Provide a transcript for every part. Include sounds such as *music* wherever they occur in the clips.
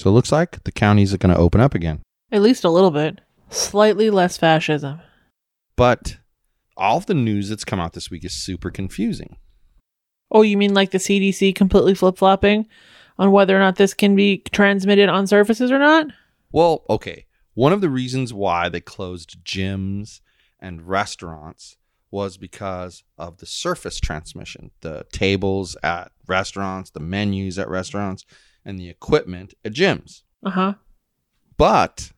So it looks like the counties are going to open up again. At least a little bit. Slightly less fascism. But all of the news that's come out this week is super confusing. Oh, you mean like the CDC completely flip flopping on whether or not this can be transmitted on surfaces or not? Well, okay. One of the reasons why they closed gyms and restaurants was because of the surface transmission, the tables at restaurants, the menus at restaurants, and the equipment at gyms. Uh huh. But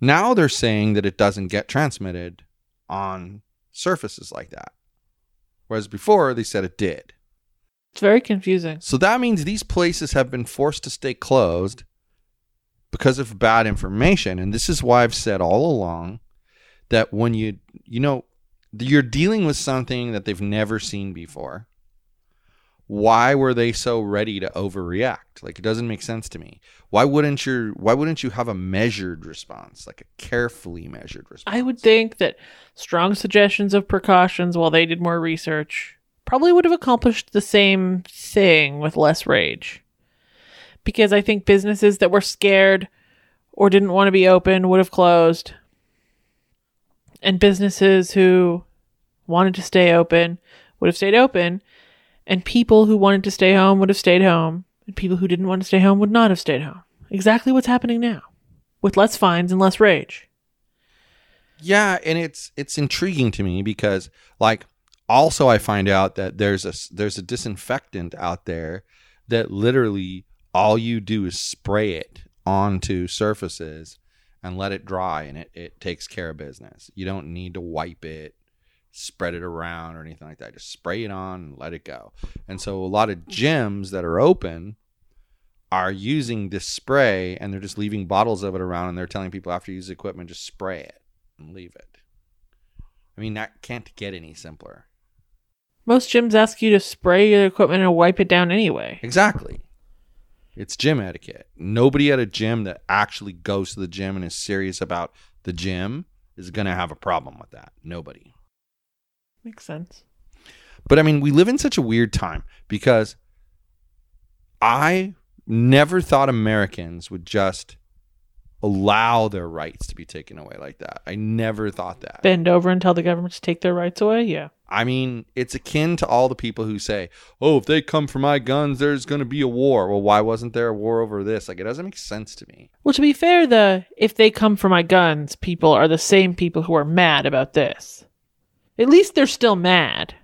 now they're saying that it doesn't get transmitted on surfaces like that. Whereas before they said it did. It's very confusing. So that means these places have been forced to stay closed because of bad information. And this is why I've said all along that when you, you know, you're dealing with something that they've never seen before. Why were they so ready to overreact? Like it doesn't make sense to me. Why wouldn't you why wouldn't you have a measured response, like a carefully measured response? I would think that strong suggestions of precautions while they did more research probably would have accomplished the same thing with less rage. Because I think businesses that were scared or didn't want to be open would have closed. And businesses who wanted to stay open would have stayed open. And people who wanted to stay home would have stayed home. And people who didn't want to stay home would not have stayed home. Exactly what's happening now. With less fines and less rage. Yeah, and it's it's intriguing to me because like also I find out that there's a there's a disinfectant out there that literally all you do is spray it onto surfaces and let it dry and it, it takes care of business. You don't need to wipe it, spread it around or anything like that. Just spray it on and let it go. And so a lot of gyms that are open are using this spray and they're just leaving bottles of it around and they're telling people after you use the equipment just spray it and leave it. I mean, that can't get any simpler. Most gyms ask you to spray your equipment and wipe it down anyway. Exactly. It's gym etiquette. Nobody at a gym that actually goes to the gym and is serious about the gym is going to have a problem with that. Nobody. Makes sense. But I mean, we live in such a weird time because I never thought Americans would just allow their rights to be taken away like that. I never thought that. Bend over and tell the government to take their rights away? Yeah. I mean, it's akin to all the people who say, "Oh, if they come for my guns, there's going to be a war." Well, why wasn't there a war over this? Like, it doesn't make sense to me. Well, to be fair, the if they come for my guns, people are the same people who are mad about this. At least they're still mad.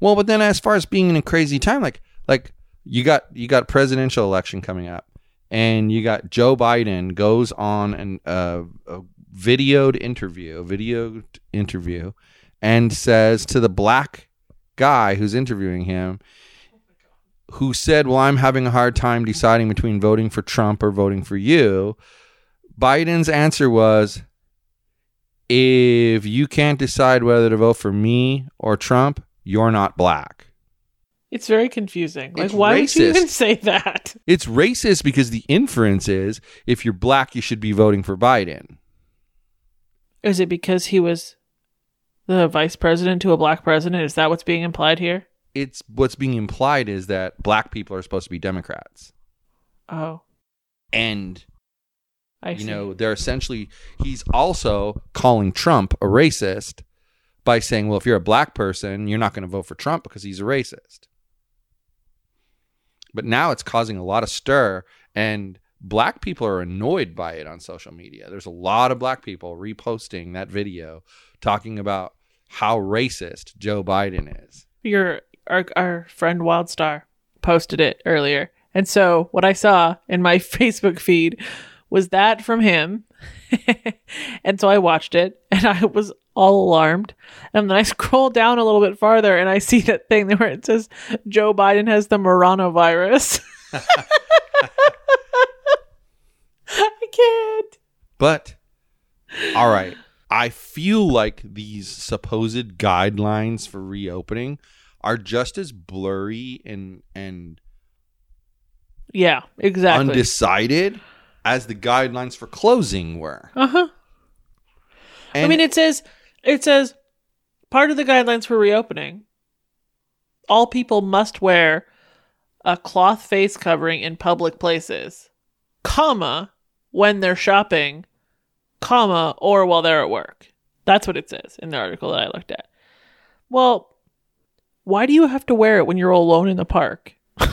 Well, but then as far as being in a crazy time, like, like you got you got presidential election coming up, and you got Joe Biden goes on an uh, a videoed interview, a videoed interview, and says to the black guy who's interviewing him, who said, Well, I'm having a hard time deciding between voting for Trump or voting for you. Biden's answer was, If you can't decide whether to vote for me or Trump, you're not black. It's very confusing. Like, It's why would you even say that? It's racist because the inference is if you're black, you should be voting for Biden. Is it because he was the vice president to a black president? Is that what's being implied here? It's what's being implied is that black people are supposed to be Democrats. Oh, And I you see. know they're essentially he's also calling trump a racist by saying well if you're a black person you're not going to vote for trump because he's a racist but now it's causing a lot of stir and black people are annoyed by it on social media. There's a lot of black people reposting that video talking about how racist Joe Biden is. Your our, our friend Wildstar posted it earlier. And so what I saw in my *laughs* Facebook feed was that from him. *laughs* and so I watched it and I was all alarmed. And then I *laughs* scroll down a little bit farther and I see that thing where it says Joe Biden has the Moranovirus. *laughs* I can't. But all right, I feel like these supposed guidelines for reopening are just as blurry and and Yeah, exactly. undecided as the guidelines for closing were. uh-huh. I mean, it says it says part of the guidelines for reopening. All people must wear a cloth face covering in public places, comma when they're shopping, comma or while they're at work. That's what it says in the article that I looked at. Well, why do you have to wear it when you're alone in the park? *laughs*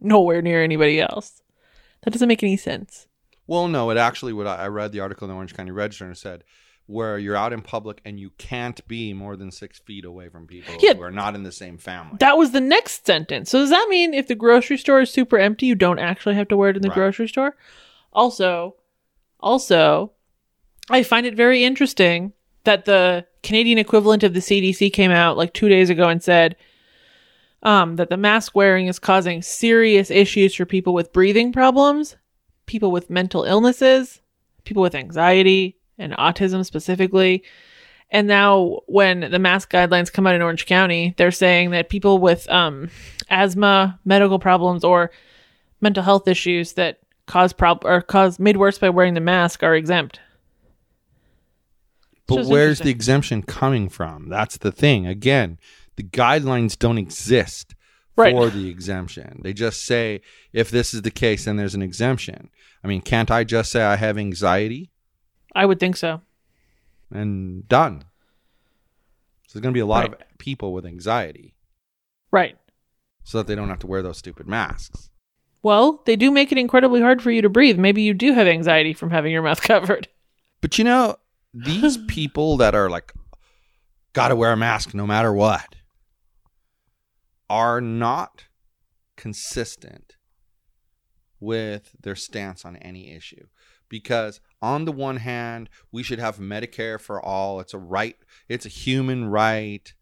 Nowhere near anybody else. That doesn't make any sense. well, no, it actually what I I read the article in the Orange County Register and it said where you're out in public and you can't be more than six feet away from people Yeah. who are not in the same family. That was the next sentence. So does that mean if the grocery store is super empty, you don't actually have to wear it in the Right. grocery store? Also, also, I find it very interesting that the Canadian equivalent of the CDC came out like two days ago and said um, that the mask wearing is causing serious issues for people with breathing problems, people with mental illnesses, people with anxiety and autism specifically. And now, when the mask guidelines come out in Orange County, they're saying that people with um, asthma, medical problems, or mental health issues that cause prob or cause made worse by wearing the mask are exempt. But where's the exemption coming from? That's the thing. Again, the guidelines don't exist Right. for the exemption. They just say if this is the case, then there's an exemption. I mean, can't I just say I have anxiety I would think so. and done? So there's going to be a lot Right. of people with anxiety Right. so that they don't have to wear those stupid masks. Well, they do make it incredibly hard for you to breathe. Maybe you do have anxiety from having your mouth *laughs* covered. But you know, these people that are like, got to wear a mask no matter what, are not consistent with their stance on any issue. Because on the one hand, we should have Medicare for all. It's a right. It's a human right.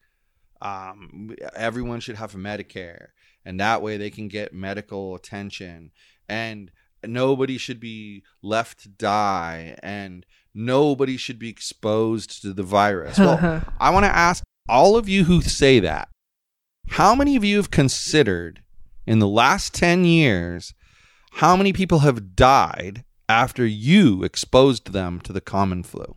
Um, everyone should have Medicare, and that way they can get medical attention. And nobody should be left to die, and nobody should be exposed to the virus. Well, *laughs* I want to ask all of you who say that how many of you have considered in the last 10 years how many people have died after you exposed them to the common flu?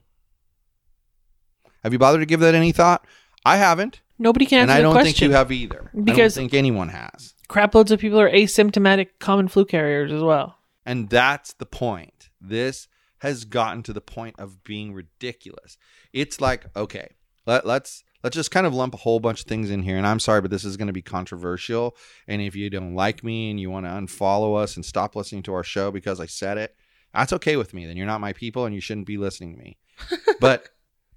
Have you bothered to give that any thought? I haven't, Nobody can answer and I don't question. think you have either. Because I don't think anyone has. Crap loads of people are asymptomatic common flu carriers as well. And that's the point. This has gotten to the point of being ridiculous. It's like, okay, let, let's let's just kind of lump a whole bunch of things in here. And I'm sorry, but this is going to be controversial. And if you don't like me and you want to unfollow us and stop listening to our show because I said it, that's okay with me. Then you're not my people and you shouldn't be listening to me. *laughs* but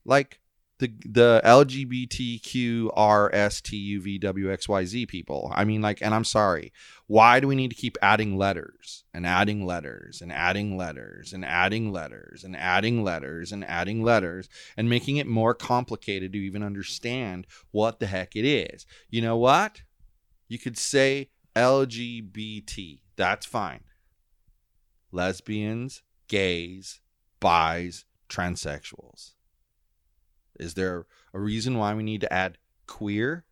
like the the LGBTQRSTUVWXYZ people. I mean, like, and I'm sorry. Why do we need to keep adding letters and adding letters and adding letters and adding letters and adding letters and adding letters and making it more complicated to even understand what the heck it is? You know what? You could say LGBT. That's fine. Lesbians, gays, bis, transsexuals. Is there a reason why we need to add queer?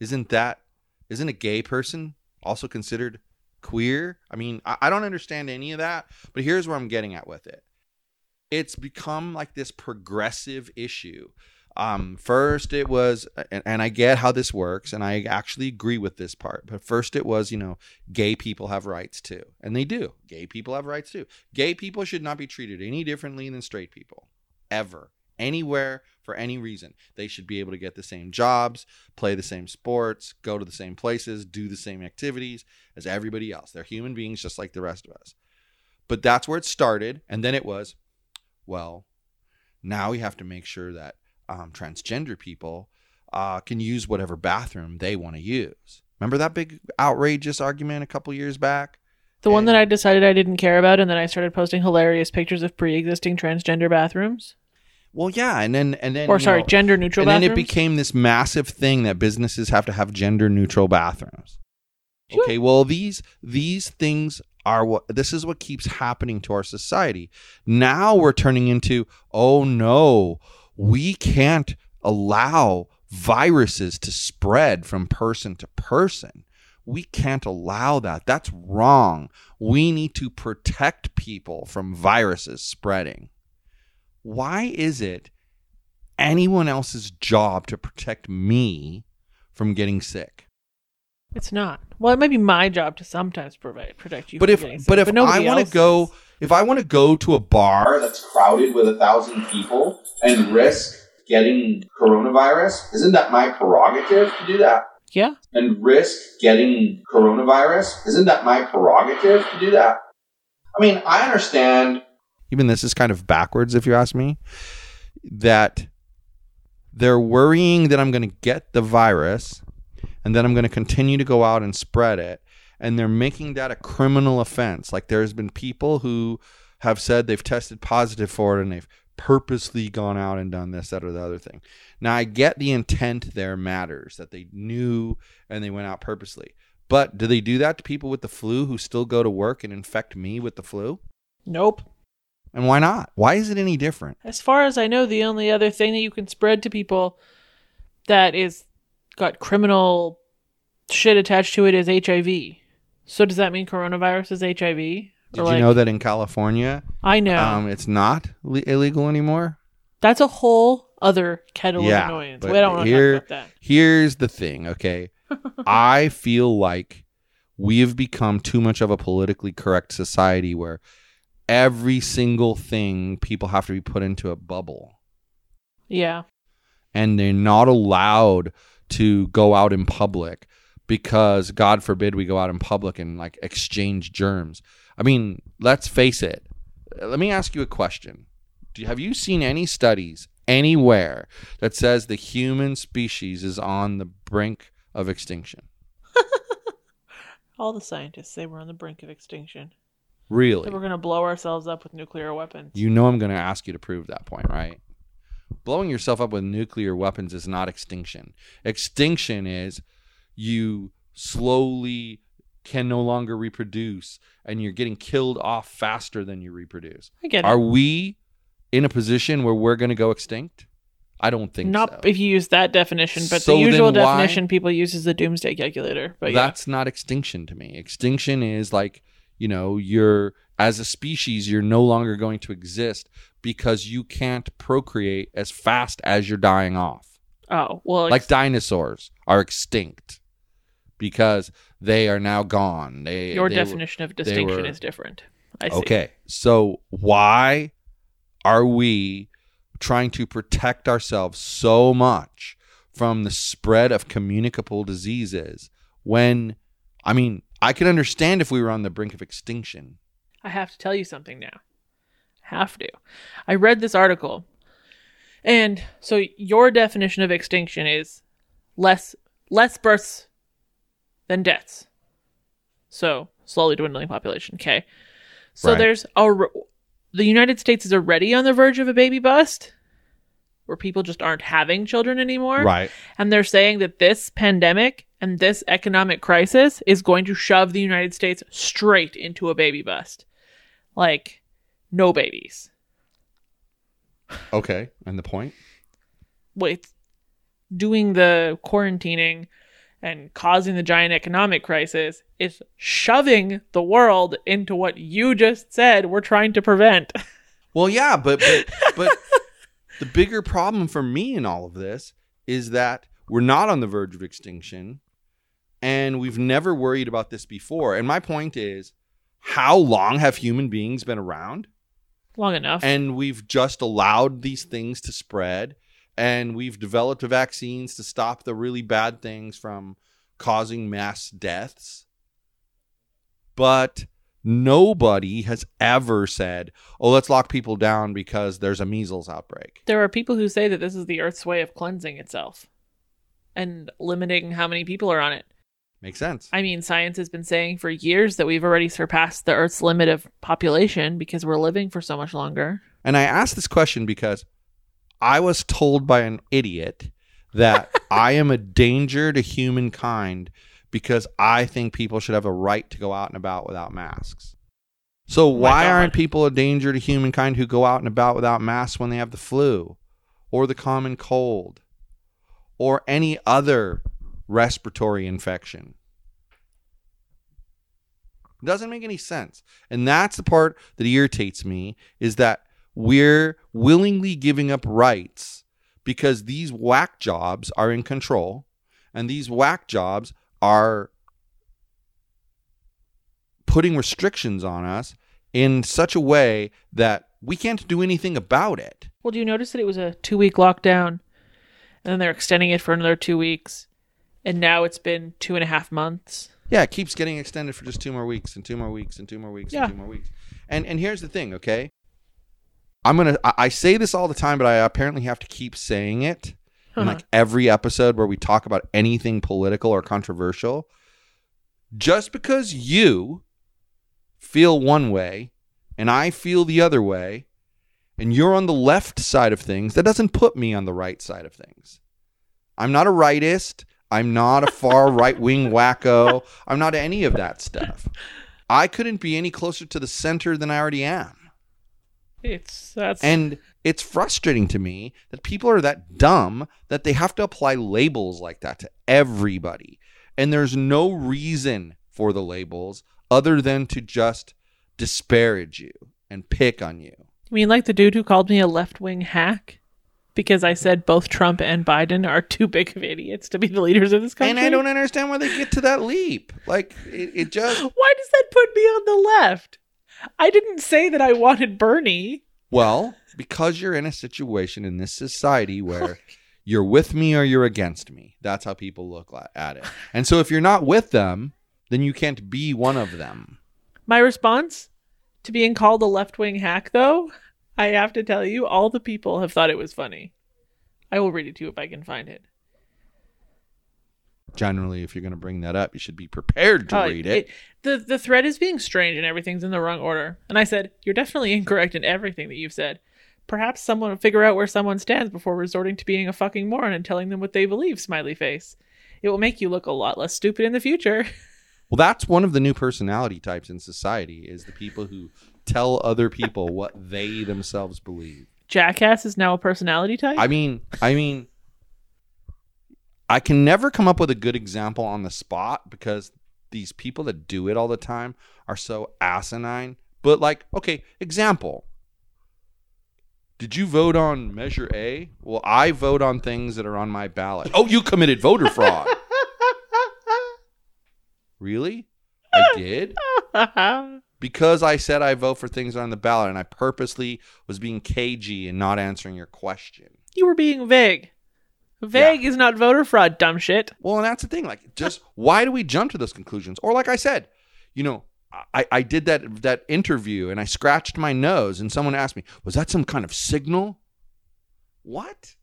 Isn't that isn't a gay person also considered queer? I mean, I, I don't understand any of that, but here's where I'm getting at with it. It's become like this progressive issue. Um, first, it was, and, and I get how this works, and I actually agree with this part. But first, it was, you know, gay people have rights too, and they do. Gay people have rights too. Gay people should not be treated any differently than straight people, ever, anywhere for any reason. They should be able to get the same jobs, play the same sports, go to the same places, do the same activities as everybody else. They're human beings just like the rest of us. But that's where it started. And then it was, well, now we have to make sure that um, transgender people uh, can use whatever bathroom they want to use. Remember that big outrageous argument a couple years back? The one that I decided I didn't care about, and then I started posting hilarious pictures of pre-existing transgender bathrooms, Well, yeah, and then and then or sorry, know, gender neutral and then it became this massive thing that businesses have to have gender neutral bathrooms. Sure. Okay, well these these things are what this is what keeps happening to our society. Now we're turning into oh no, we can't allow viruses to spread from person to person. We can't allow that. That's wrong. We need to protect people from viruses spreading. Why is it anyone else's job to protect me from getting sick? It's not. Well, it might be my job to sometimes provide protect you. But from if getting sick, but if I want to go if I want to go to a bar that's crowded with a thousand people and risk getting coronavirus, isn't that my prerogative to do that? yeah, And risk getting coronavirus, isn't that my prerogative to do that? I mean, I understand. Even this is kind of backwards, if you ask me. That they're worrying that I'm going to get the virus and then I'm going to continue to go out and spread it. And they're making that a criminal offense. Like there's been people who have said they've tested positive for it and they've purposely gone out and done this, that, or the other thing. Now, I get the intent there matters that they knew and they went out purposely. But do they do that to people with the flu who still go to work and infect me with the flu? nope. And why not? Why is it any different? As far as I know, the only other thing that you can spread to people that is got criminal shit attached to it is HIV. So does that mean coronavirus is HIV? Did Or you know that in California, I know um, it's not le- illegal anymore? that's a whole other kettle Yeah, of annoyance. but We don't want to here- talk about that. Here's the thing, okay? *laughs* I feel like we have become too much of a politically correct society where every single thing people have to be put into a bubble Yeah, and they're not allowed to go out in public because god forbid we go out in public and like exchange germs. I mean, let's face it. Let me ask you a question. Do have you seen any studies anywhere that says the human species is on the brink of extinction? *laughs* all the scientists say we're on the brink of extinction. Really? That we're going to blow ourselves up with nuclear weapons. You know I'm going to ask you to prove that point, right? Blowing yourself up with nuclear weapons is not extinction. Extinction is you slowly can no longer reproduce and you're getting killed off faster than you reproduce. I get it. Are we in a position where we're going to go extinct? I don't think Not so. if you use that definition, but So the usual then why- definition people use is the doomsday calculator. But yeah, That's not extinction to me. Extinction is like, you know, you're as a species, you're no longer going to exist because you can't procreate as fast as you're dying off. oh well, Like dinosaurs are extinct because they are now gone. They your they were- definition of distinction were- is different. I see. Okay. So why are we trying to protect ourselves so much from the spread of communicable diseases when I mean, I could understand if we were on the brink of extinction. I have to tell you something now. Have to. I read this article. And so your definition of extinction is less less births than deaths. So, slowly dwindling population, okay. So Right. there's a the United States is already on the verge of a baby bust where people just aren't having children anymore. Right. And they're saying that this pandemic and this economic crisis is going to shove the United States straight into a baby bust. Like, no babies. Okay. And the point? Wait, doing the quarantining and causing the giant economic crisis is shoving the world into what you just said we're trying to prevent. *laughs* Well, yeah, but but, but *laughs* the bigger problem for me in all of this is that we're not on the verge of extinction, and we've never worried about this before. And my point is, how long have human beings been around? Long enough. and we've just allowed these things to spread and we've developed vaccines to stop the really bad things from causing mass deaths but nobody has ever said oh let's lock people down because there's a measles outbreak there are people who say that this is the Earth's way of cleansing itself and limiting how many people are on it. makes sense I mean, science has been saying for years that we've already surpassed the Earth's limit of population because we're living for so much longer. and i asked this question because i was told by an idiot that *laughs* i am a danger to humankind because I think people should have a right to go out and about without masks. So oh why aren't people a danger to humankind who go out and about without masks when they have the flu or the common cold or any other respiratory infection? It doesn't make any sense. And that's the part that irritates me is that we're willingly giving up rights because these whack jobs are in control and these whack jobs are putting restrictions on us in such a way that we can't do anything about it. Well, do you notice that it was a two week lockdown and then they're extending it for another two weeks? And now it's been two and a half months. Yeah, it keeps getting extended for just two more weeks and two more weeks and two more weeks Yeah. and two more weeks. And and here's the thing, okay? I'm gonna I, I say this all the time, but I apparently have to keep saying it in Uh-huh. like every episode where we talk about anything political or controversial. Just because you feel one way and I feel the other way, and you're on the left side of things, that doesn't put me on the right side of things. I'm not a rightist. I'm not a far *laughs* right wing wacko. I'm not any of that stuff. I couldn't be any closer to the center than I already am. It's that's And it's frustrating to me that people are that dumb that they have to apply labels like that to everybody. And there's no reason for the labels other than to just disparage you and pick on you. I mean like the dude who called me a left wing hack because I said both Trump and Biden are too big of idiots to be the leaders of this country. And I don't understand why they get to that leap. Like it, it just Why does that put me on the left? I didn't say that I wanted Bernie. Well, because you're in a situation in this society where you're with me or you're against me. That's how people look at it. And so if you're not with them, then you can't be one of them. My response to being called a left wing hack, though, I have to tell you, all the people have thought it was funny. I will read it to you if I can find it. Generally, if you're going to bring that up, you should be prepared to Oh, read it. The the thread is being strange and everything's in the wrong order. And I said, You're definitely incorrect in everything that you've said. Perhaps someone will figure out where someone stands before resorting to being a fucking moron and telling them what they believe, smiley face. It will make you look a lot less stupid in the future. *laughs* Well, that's one of the new personality types in society is the people who tell other people what they themselves believe. Jackass is now a personality type. I mean, I mean, I can never come up with a good example on the spot because these people that do it all the time are so asinine. But like, okay, example. Did you vote on Measure A? Well, I vote on things that are on my ballot. Oh, you committed voter fraud. *laughs* really? I did? Because I said I vote for things on the ballot and I purposely was being cagey and not answering your question. you were being vague. Vague is not voter fraud, dumb shit. Well, and that's the thing. Like, just why do we jump to those conclusions? Or, like I said, you know, I, I did that that interview and I scratched my nose, and someone asked me, "Was that some kind of signal?" What?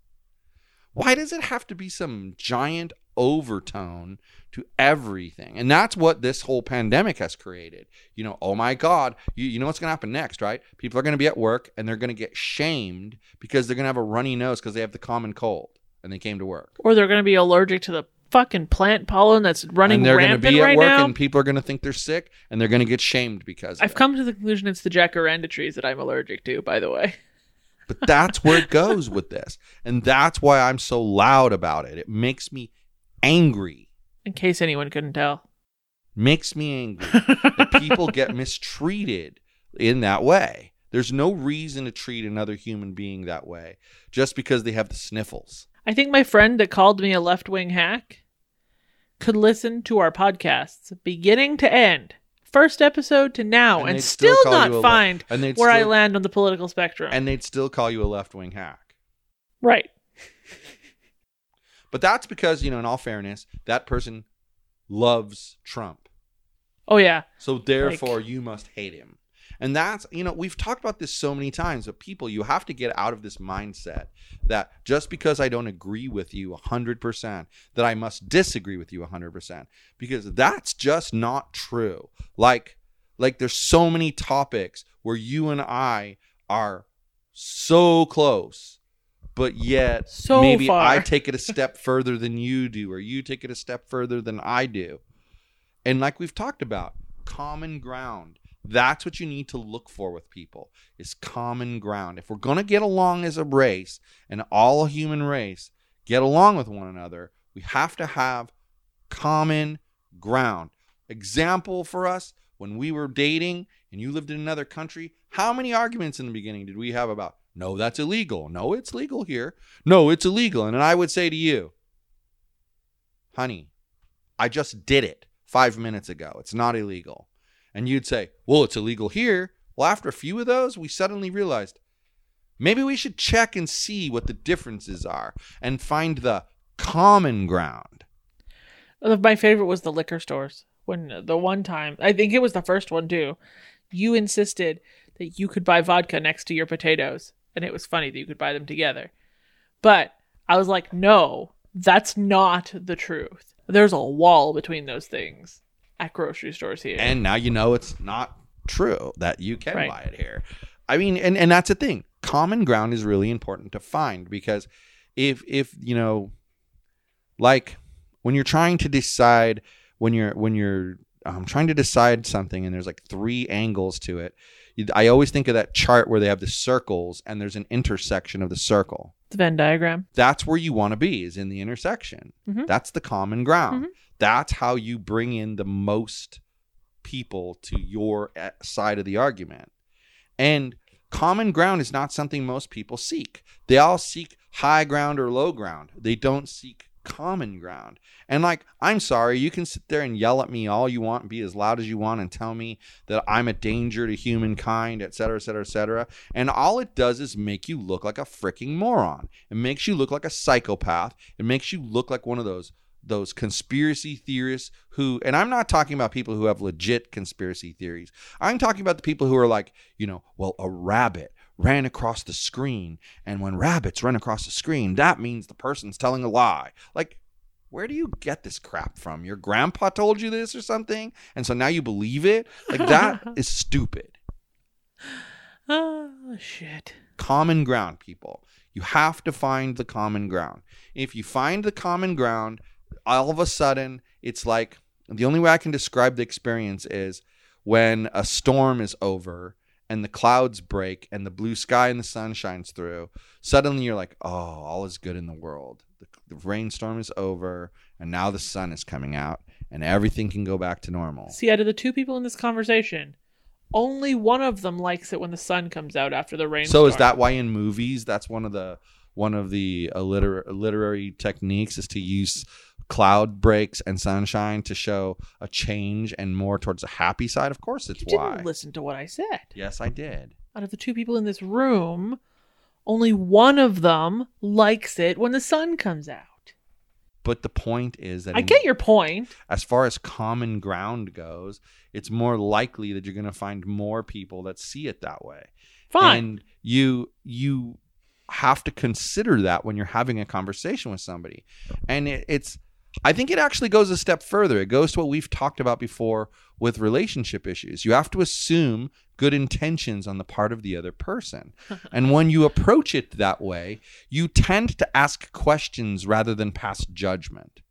Why does it have to be some giant overtone to everything? And that's what this whole pandemic has created. You know, oh my God, you, you know what's going to happen next, right? People are going to be at work and they're going to get shamed because they're going to have a runny nose because they have the common cold and they came to work. Or they're going to be allergic to the fucking plant pollen that's running and they're going to be at right work now. and people are going to think they're sick and they're going to get shamed because of I've come to the conclusion it's the jacaranda trees that I'm allergic to, by the way. *laughs* but that's where it goes with this and that's why i'm so loud about it it makes me angry In case anyone couldn't tell. makes me angry *laughs* that people get mistreated in that way there's no reason to treat another human being that way just because they have the sniffles I think my friend that called me a left wing hack could listen to our podcasts beginning to end first episode to now and, they'd still, not you le- find and where I land on the political spectrum. and they'd still call you a left wing hack. right. *laughs* But that's because, you know, in all fairness, that person loves Trump. Oh yeah. So therefore, you must hate him. And that's, you know, we've talked about this so many times, but people, you have to get out of this mindset that just because I don't agree with you 100%, that I must disagree with you 100%, because that's just not true. Like, like there's so many topics where you and I are so close, but yet So maybe far. I take it a step *laughs* further than you do, or you take it a step further than I do. And like we've talked about, common ground. That's what you need to look for with people is common ground. If we're going to get along as a race and all human race get along with one another, we have to have common ground. Example for us when we were dating and you lived in another country, how many arguments in the beginning did we have about no, that's illegal. No, it's legal here. No, it's illegal. And I would say to you, honey, I just did it five minutes ago. It's not illegal. And you'd say, well, it's illegal here. Well, after a few of those, we suddenly realized maybe we should check and see what the differences are and find the common ground. My favorite was the liquor stores. When the one time, I think it was the first one too, you insisted that you could buy vodka next to your potatoes. And it was funny that you could buy them together. But I was like, no, that's not the truth. There's a wall between those things at grocery stores here. And now you know it's not true that you can Right. buy it here. I mean, and, and that's the thing. Common ground is really important to find because if if you know like when you're trying to decide when you're when you're um, trying to decide something and there's like three angles to it you- i always think of that chart where they have the circles and there's an intersection of the circle the Venn diagram. that's where you want to be is in the intersection Mhm. that's the common ground Mhm. That's how you bring in the most people to your eh, side of the argument. And common ground is not something most people seek. They all seek high ground or low ground. They don't seek common ground. And like i'm sorry you can sit there and yell at me all you want be as loud as you want and tell me that i'm a danger to humankind et cetera et cetera et cetera. And all it does is make you look like a freaking moron. It makes you look like a psychopath. It makes you look like one of those those conspiracy theorists who and I'm not talking about people who have legit conspiracy theories. I'm talking about the people who are like, you know, well, a rabbit ran across the screen and when rabbits run across the screen, that means the person's telling a lie. Like where do you get this crap from? Your grandpa told you this or something and so now you believe it? Like that *laughs* is stupid. Oh, shit. common ground, people. You have to find the common ground. If you find the common ground, all of a sudden, it's like the only way I can describe the experience is when a storm is over and the clouds break and the blue sky and the sun shines through. Suddenly, you're like, oh, all is good in the world. The, the rainstorm is over and now the sun is coming out and everything can go back to normal. See, out of the two people in this conversation, only one of them likes it when the sun comes out after the rain. So is that why in movies that's one of the one of the uh, liter- literary techniques is to use cloud breaks and sunshine to show a change and more towards a happy side? Of course, it's You didn't why. listen to what I said. Yes, I did. Out of the two people in this room, only one of them likes it when the sun comes out. But the point is that I in- get your point. as far as common ground goes, it's more likely that you're going to find more people that see it that way. Fine. And you you have to consider that when you're having a conversation with somebody. And it, it's I think it actually goes a step further. It goes to what we've talked about before with relationship issues. You have to assume good intentions on the part of the other person. *laughs* and when you approach it that way, you tend to ask questions rather than pass judgment.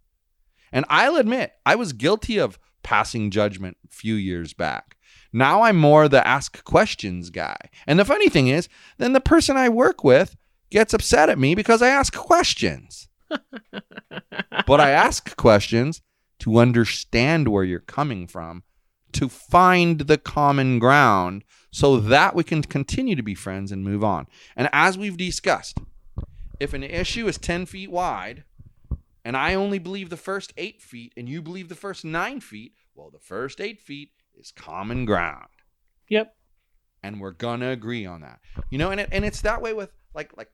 And I'll admit, I was guilty of passing judgment a few years back. Now I'm more the ask questions guy. And the funny thing is, then the person I work with gets upset at me because I ask questions. But I ask questions to understand where you're coming from, to find the common ground so that we can continue to be friends and move on. And as we've discussed, if an issue is 10 feet wide and I only believe the first eight feet and you believe the first nine feet, well, the first eight feet is common ground Yep. and we're gonna agree on that. You know, and it, and it's that way with like like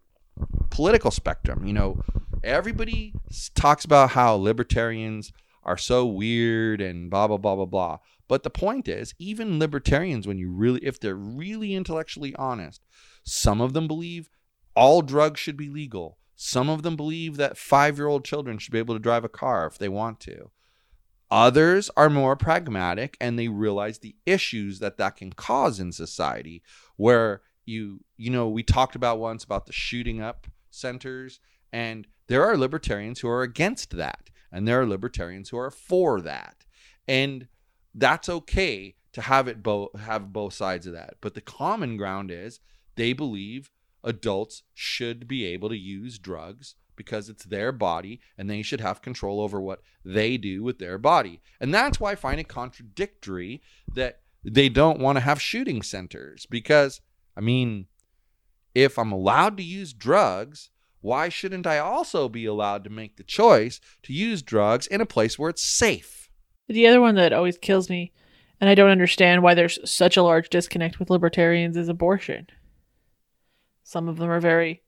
political spectrum. You know, everybody talks about how libertarians are so weird and blah blah blah blah blah. But the point is, even libertarians, when you really, if they're really intellectually honest, some of them believe all drugs should be legal. Some of them believe that five-year-old children should be able to drive a car if they want to. Others are more pragmatic and they realize the issues that that can cause in society where you you know we talked about once about the shooting up centers and there are libertarians who are against that and there are libertarians who are for that and that's okay to have it both have both sides of that but the common ground is they believe adults should be able to use drugs because it's their body and they should have control over what they do with their body. And that's why I find it contradictory that they don't want to have shooting centers because, I mean, if I'm allowed to use drugs, why shouldn't I also be allowed to make the choice to use drugs in a place where it's safe? The other one that always kills me, and I don't understand why there's such a large disconnect with libertarians, is abortion. Some of them are very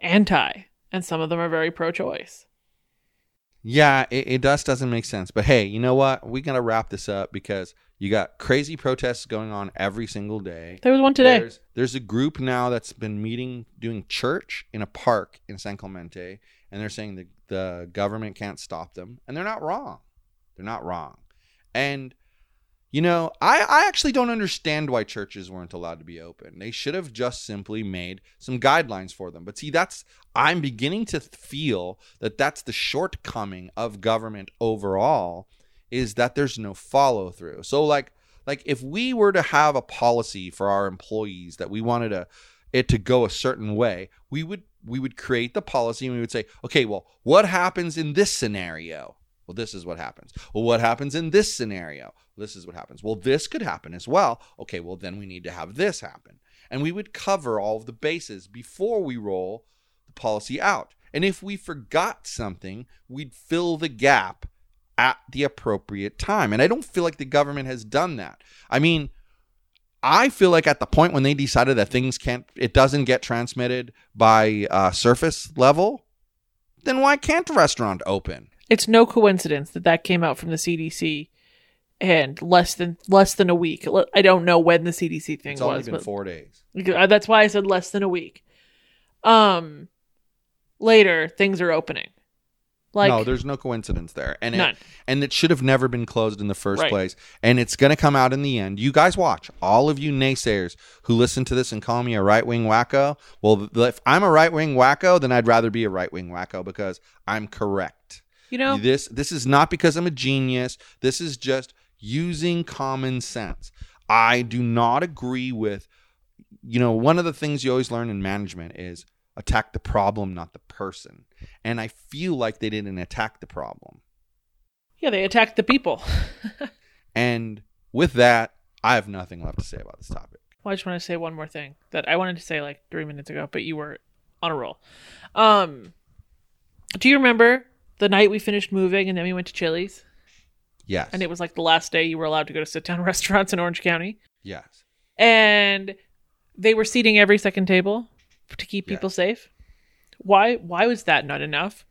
anti, and some of them are very pro choice. Yeah, it, it just doesn't make sense. But hey, you know what? We gotta wrap this up because you got crazy protests going on every single day. There was one today. There's, there's a group now that's been meeting, doing church in a park in San Clemente, and they're saying the the government can't stop them, and they're not wrong. They're not wrong. And you know, I, I actually don't understand why churches weren't allowed to be open. They should have just simply made some guidelines for them. But see, that's I'm beginning to feel that that's the shortcoming of government overall is that there's no follow through. So like like if we were to have a policy for our employees that we wanted to it to go a certain way, we would we would create the policy and we would say, okay, well, what happens in this scenario? Well, this is what happens. Well, what happens in this scenario? This is what happens. Well, this could happen as well. Okay, well, then we need to have this happen. And we would cover all of the bases before we roll the policy out. And if we forgot something, we'd fill the gap at the appropriate time. And I don't feel like the government has done that. I mean, I feel like at the point when they decided that things can't, it doesn't get transmitted by uh, surface level, then why can't a restaurant open? It's no coincidence that that came out from the CDC, and less than less than a week. I don't know when the CDC thing It's only was, been but four days. Uh, That's why I said less than a week. Um, later things are opening. Like no, there's no coincidence there, and None. it and it should have never been closed in the first Right. place. And it's going to come out in the end. You guys watch. All of you naysayers who listen to this and call me a right wing wacko. Well, if I'm a right wing wacko, then I'd rather be a right wing wacko because I'm correct. you know, This this is not because I'm a genius. This is just using common sense. I do not agree with you know, one of the things you always learn in management is attack the problem, not the person. And I feel like they didn't attack the problem. yeah, they attacked the people. *laughs* And with that, I have nothing left to say about this topic. Well, I just want to say one more thing that I wanted to say like three minutes ago, but you were on a roll. Um, do you remember the night we finished moving and then we went to Chili's Yes. and it was like the last day you were allowed to go to sit down *laughs* restaurants in Orange County yes. and they were seating every second table to keep people Yes. safe? Why? Why was that not enough?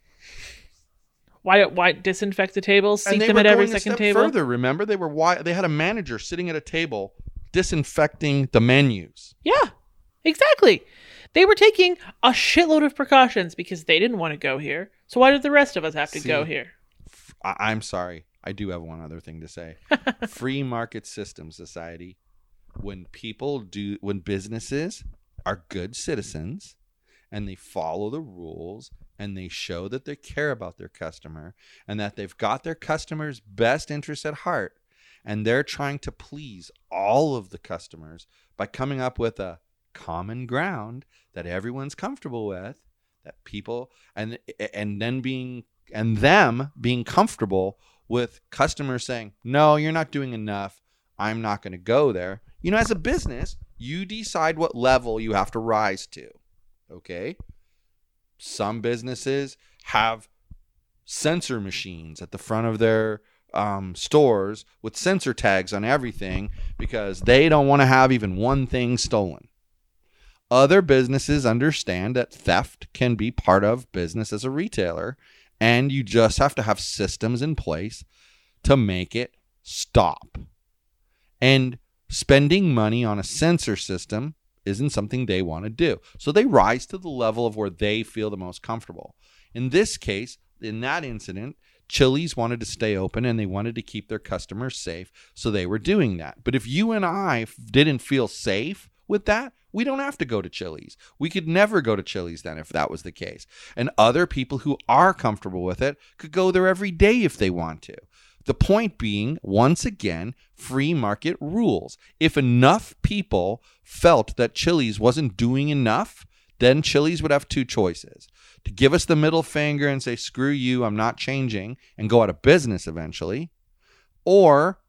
Why? Why disinfect the tables, seat them at every second table? further. Remember, they were why they had a manager sitting at a table disinfecting the menus. Yeah, exactly. They were taking a shitload of precautions because they didn't want to go here. So why did the rest of us have to See. go here? I- I'm sorry. I do have one other thing to say. *laughs* Free market system society. When people do, when businesses are good citizens and they follow the rules and they show that they care about their customer and that they've got their customer's best interest at heart and they're trying to please all of the customers by coming up with a common ground that everyone's comfortable with that people and and then being and them being comfortable with customers saying no you're not doing enough. I'm not going to go there. You know as a business you decide what level you have to rise to okay? Some businesses have sensor machines at the front of their um, stores with sensor tags on everything because they don't want to have even one thing stolen. Other businesses understand that theft can be part of business as a retailer, and you just have to have systems in place to make it stop. And spending money on a sensor system isn't something they want to do. So they rise to the level of where they feel the most comfortable. In this case, in that incident, Chili's wanted to stay open and they wanted to keep their customers safe. So they were doing that. But if you and I didn't feel safe with that, we don't have to go to Chili's. We could never go to Chili's then if that was the case. And other people who are comfortable with it could go there every day if they want to. The point being, once again, free market rules. If enough people felt that Chili's wasn't doing enough, then Chili's would have two choices to give us the middle finger and say, screw you, I'm not changing, and go out of business eventually, or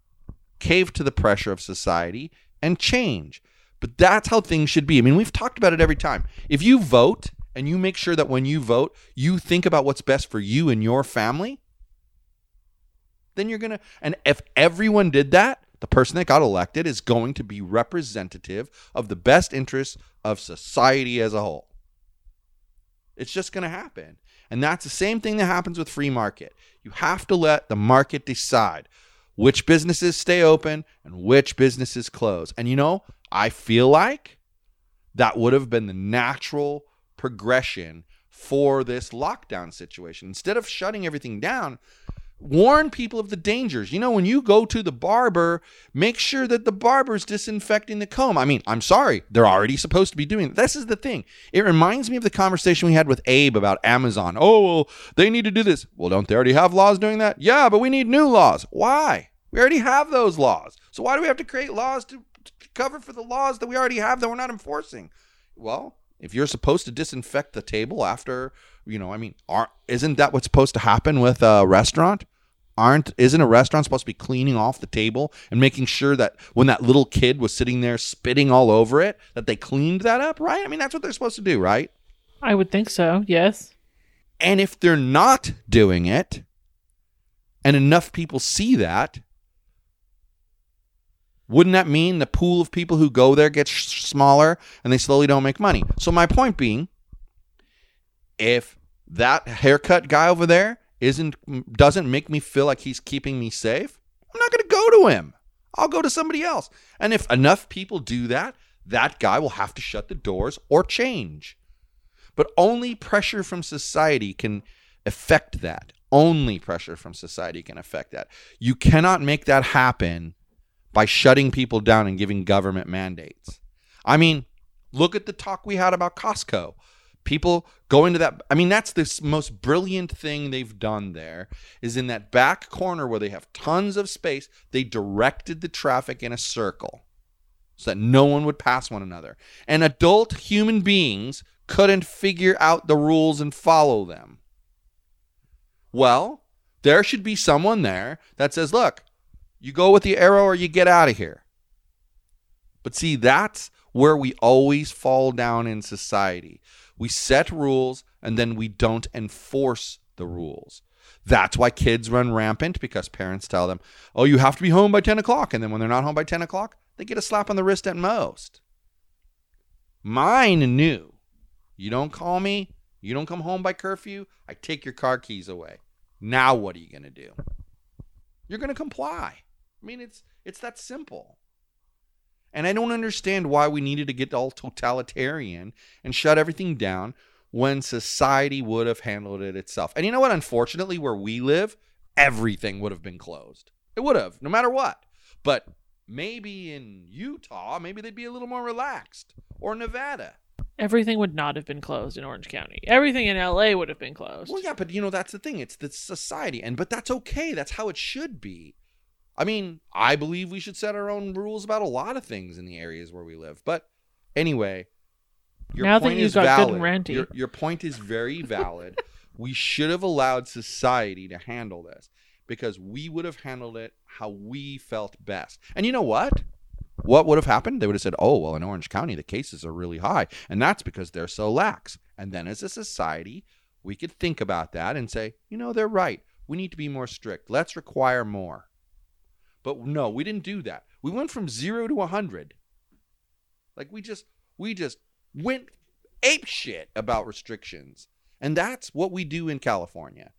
cave to the pressure of society and change. But that's how things should be. I mean, we've talked about it every time. If you vote and you make sure that when you vote, you think about what's best for you and your family, then you're going to, and if everyone did that, the person that got elected is going to be representative of the best interests of society as a whole. It's just going to happen. And that's the same thing that happens with free market. You have to let the market decide which businesses stay open and which businesses close. And you know, I feel like that would have been the natural progression for this lockdown situation. Instead of shutting everything down, warn people of the dangers. You know, when you go to the barber, make sure that the barber's disinfecting the comb. I mean, I'm sorry, they're already supposed to be doing it. This is the thing. It reminds me of the conversation we had with Abe about Amazon. Oh, well, they need to do this. Well, don't they already have laws doing that? Yeah, but we need new laws. Why? We already have those laws. So why do we have to create laws to, to cover for the laws that we already have that we're not enforcing? Well, if you're supposed to disinfect the table after, you know, I mean, aren't, isn't that what's supposed to happen with a restaurant? Aren't isn't a restaurant supposed to be cleaning off the table and making sure that when that little kid was sitting there spitting all over it, that they cleaned that up, right? I mean, that's what they're supposed to do, right? I would think so. Yes. And if they're not doing it, and enough people see that, wouldn't that mean the pool of people who go there gets smaller and they slowly don't make money? So my point being, if that haircut guy over there isn't doesn't make me feel like he's keeping me safe, I'm not going to go to him. I'll go to somebody else. And if enough people do that, that guy will have to shut the doors or change. But only pressure from society can affect that. Only pressure from society can affect that. You cannot make that happen by shutting people down and giving government mandates. I mean, look at the talk we had about Costco. People going into that. I mean, that's the most brilliant thing they've done there is in that back corner where they have tons of space, they directed the traffic in a circle so that no one would pass one another. And adult human beings couldn't figure out the rules and follow them. Well, there should be someone there that says, look, you go with the arrow or you get out of here. But see, that's where we always fall down in society. We set rules and then we don't enforce the rules. That's why kids run rampant because parents tell them, oh, you have to be home by 10 o'clock. And then when they're not home by 10 o'clock, they get a slap on the wrist at most. Mine knew you don't call me, you don't come home by curfew, I take your car keys away. Now what are you going to do? You're going to comply. I mean, it's it's that simple. And I don't understand why we needed to get all totalitarian and shut everything down when society would have handled it itself. And you know what? Unfortunately, where we live, everything would have been closed. It would have, no matter what. But maybe in Utah, maybe they'd be a little more relaxed, or Nevada. Everything would not have been closed in Orange County. Everything in LA would have been closed. Well, yeah, but you know that's the thing. It's the society, and but that's okay. That's how it should be. I mean, I believe we should set our own rules about a lot of things in the areas where we live. But anyway, your Now that point you is got valid. good and ranty. Your, your point is very valid. *laughs* we should have allowed society to handle this because we would have handled it how we felt best. And you know what? What would have happened? They would have said, "Oh, well, in Orange County, the cases are really high, and that's because they're so lax." And then, as a society, we could think about that and say, "You know, they're right. we need to be more strict. Let's require more. But no, we didn't do that. We went from 0 to 100. Like we just we just went ape shit about restrictions. And that's what we do in California.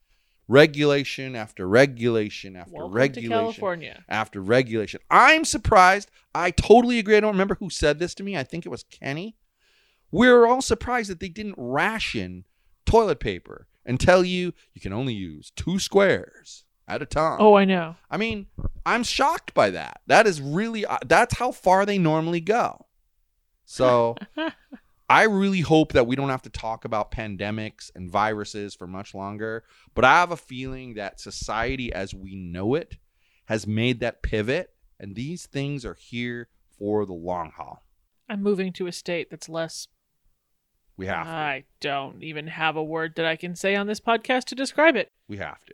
Regulation after regulation after Welcome regulation after regulation. I'm surprised. I totally agree. I don't remember who said this to me. I think it was Kenny. We're all surprised that they didn't ration toilet paper and tell you you can only use two squares at a time. Oh, I know. I mean, I'm shocked by that. That is really uh, that's how far they normally go. So *laughs* I really hope that we don't have to talk about pandemics and viruses for much longer, but I have a feeling that society as we know it has made that pivot and these things are here for the long haul. I'm moving to a state that's less. We have to. I don't even have a word that I can say on this podcast to describe it. We have to.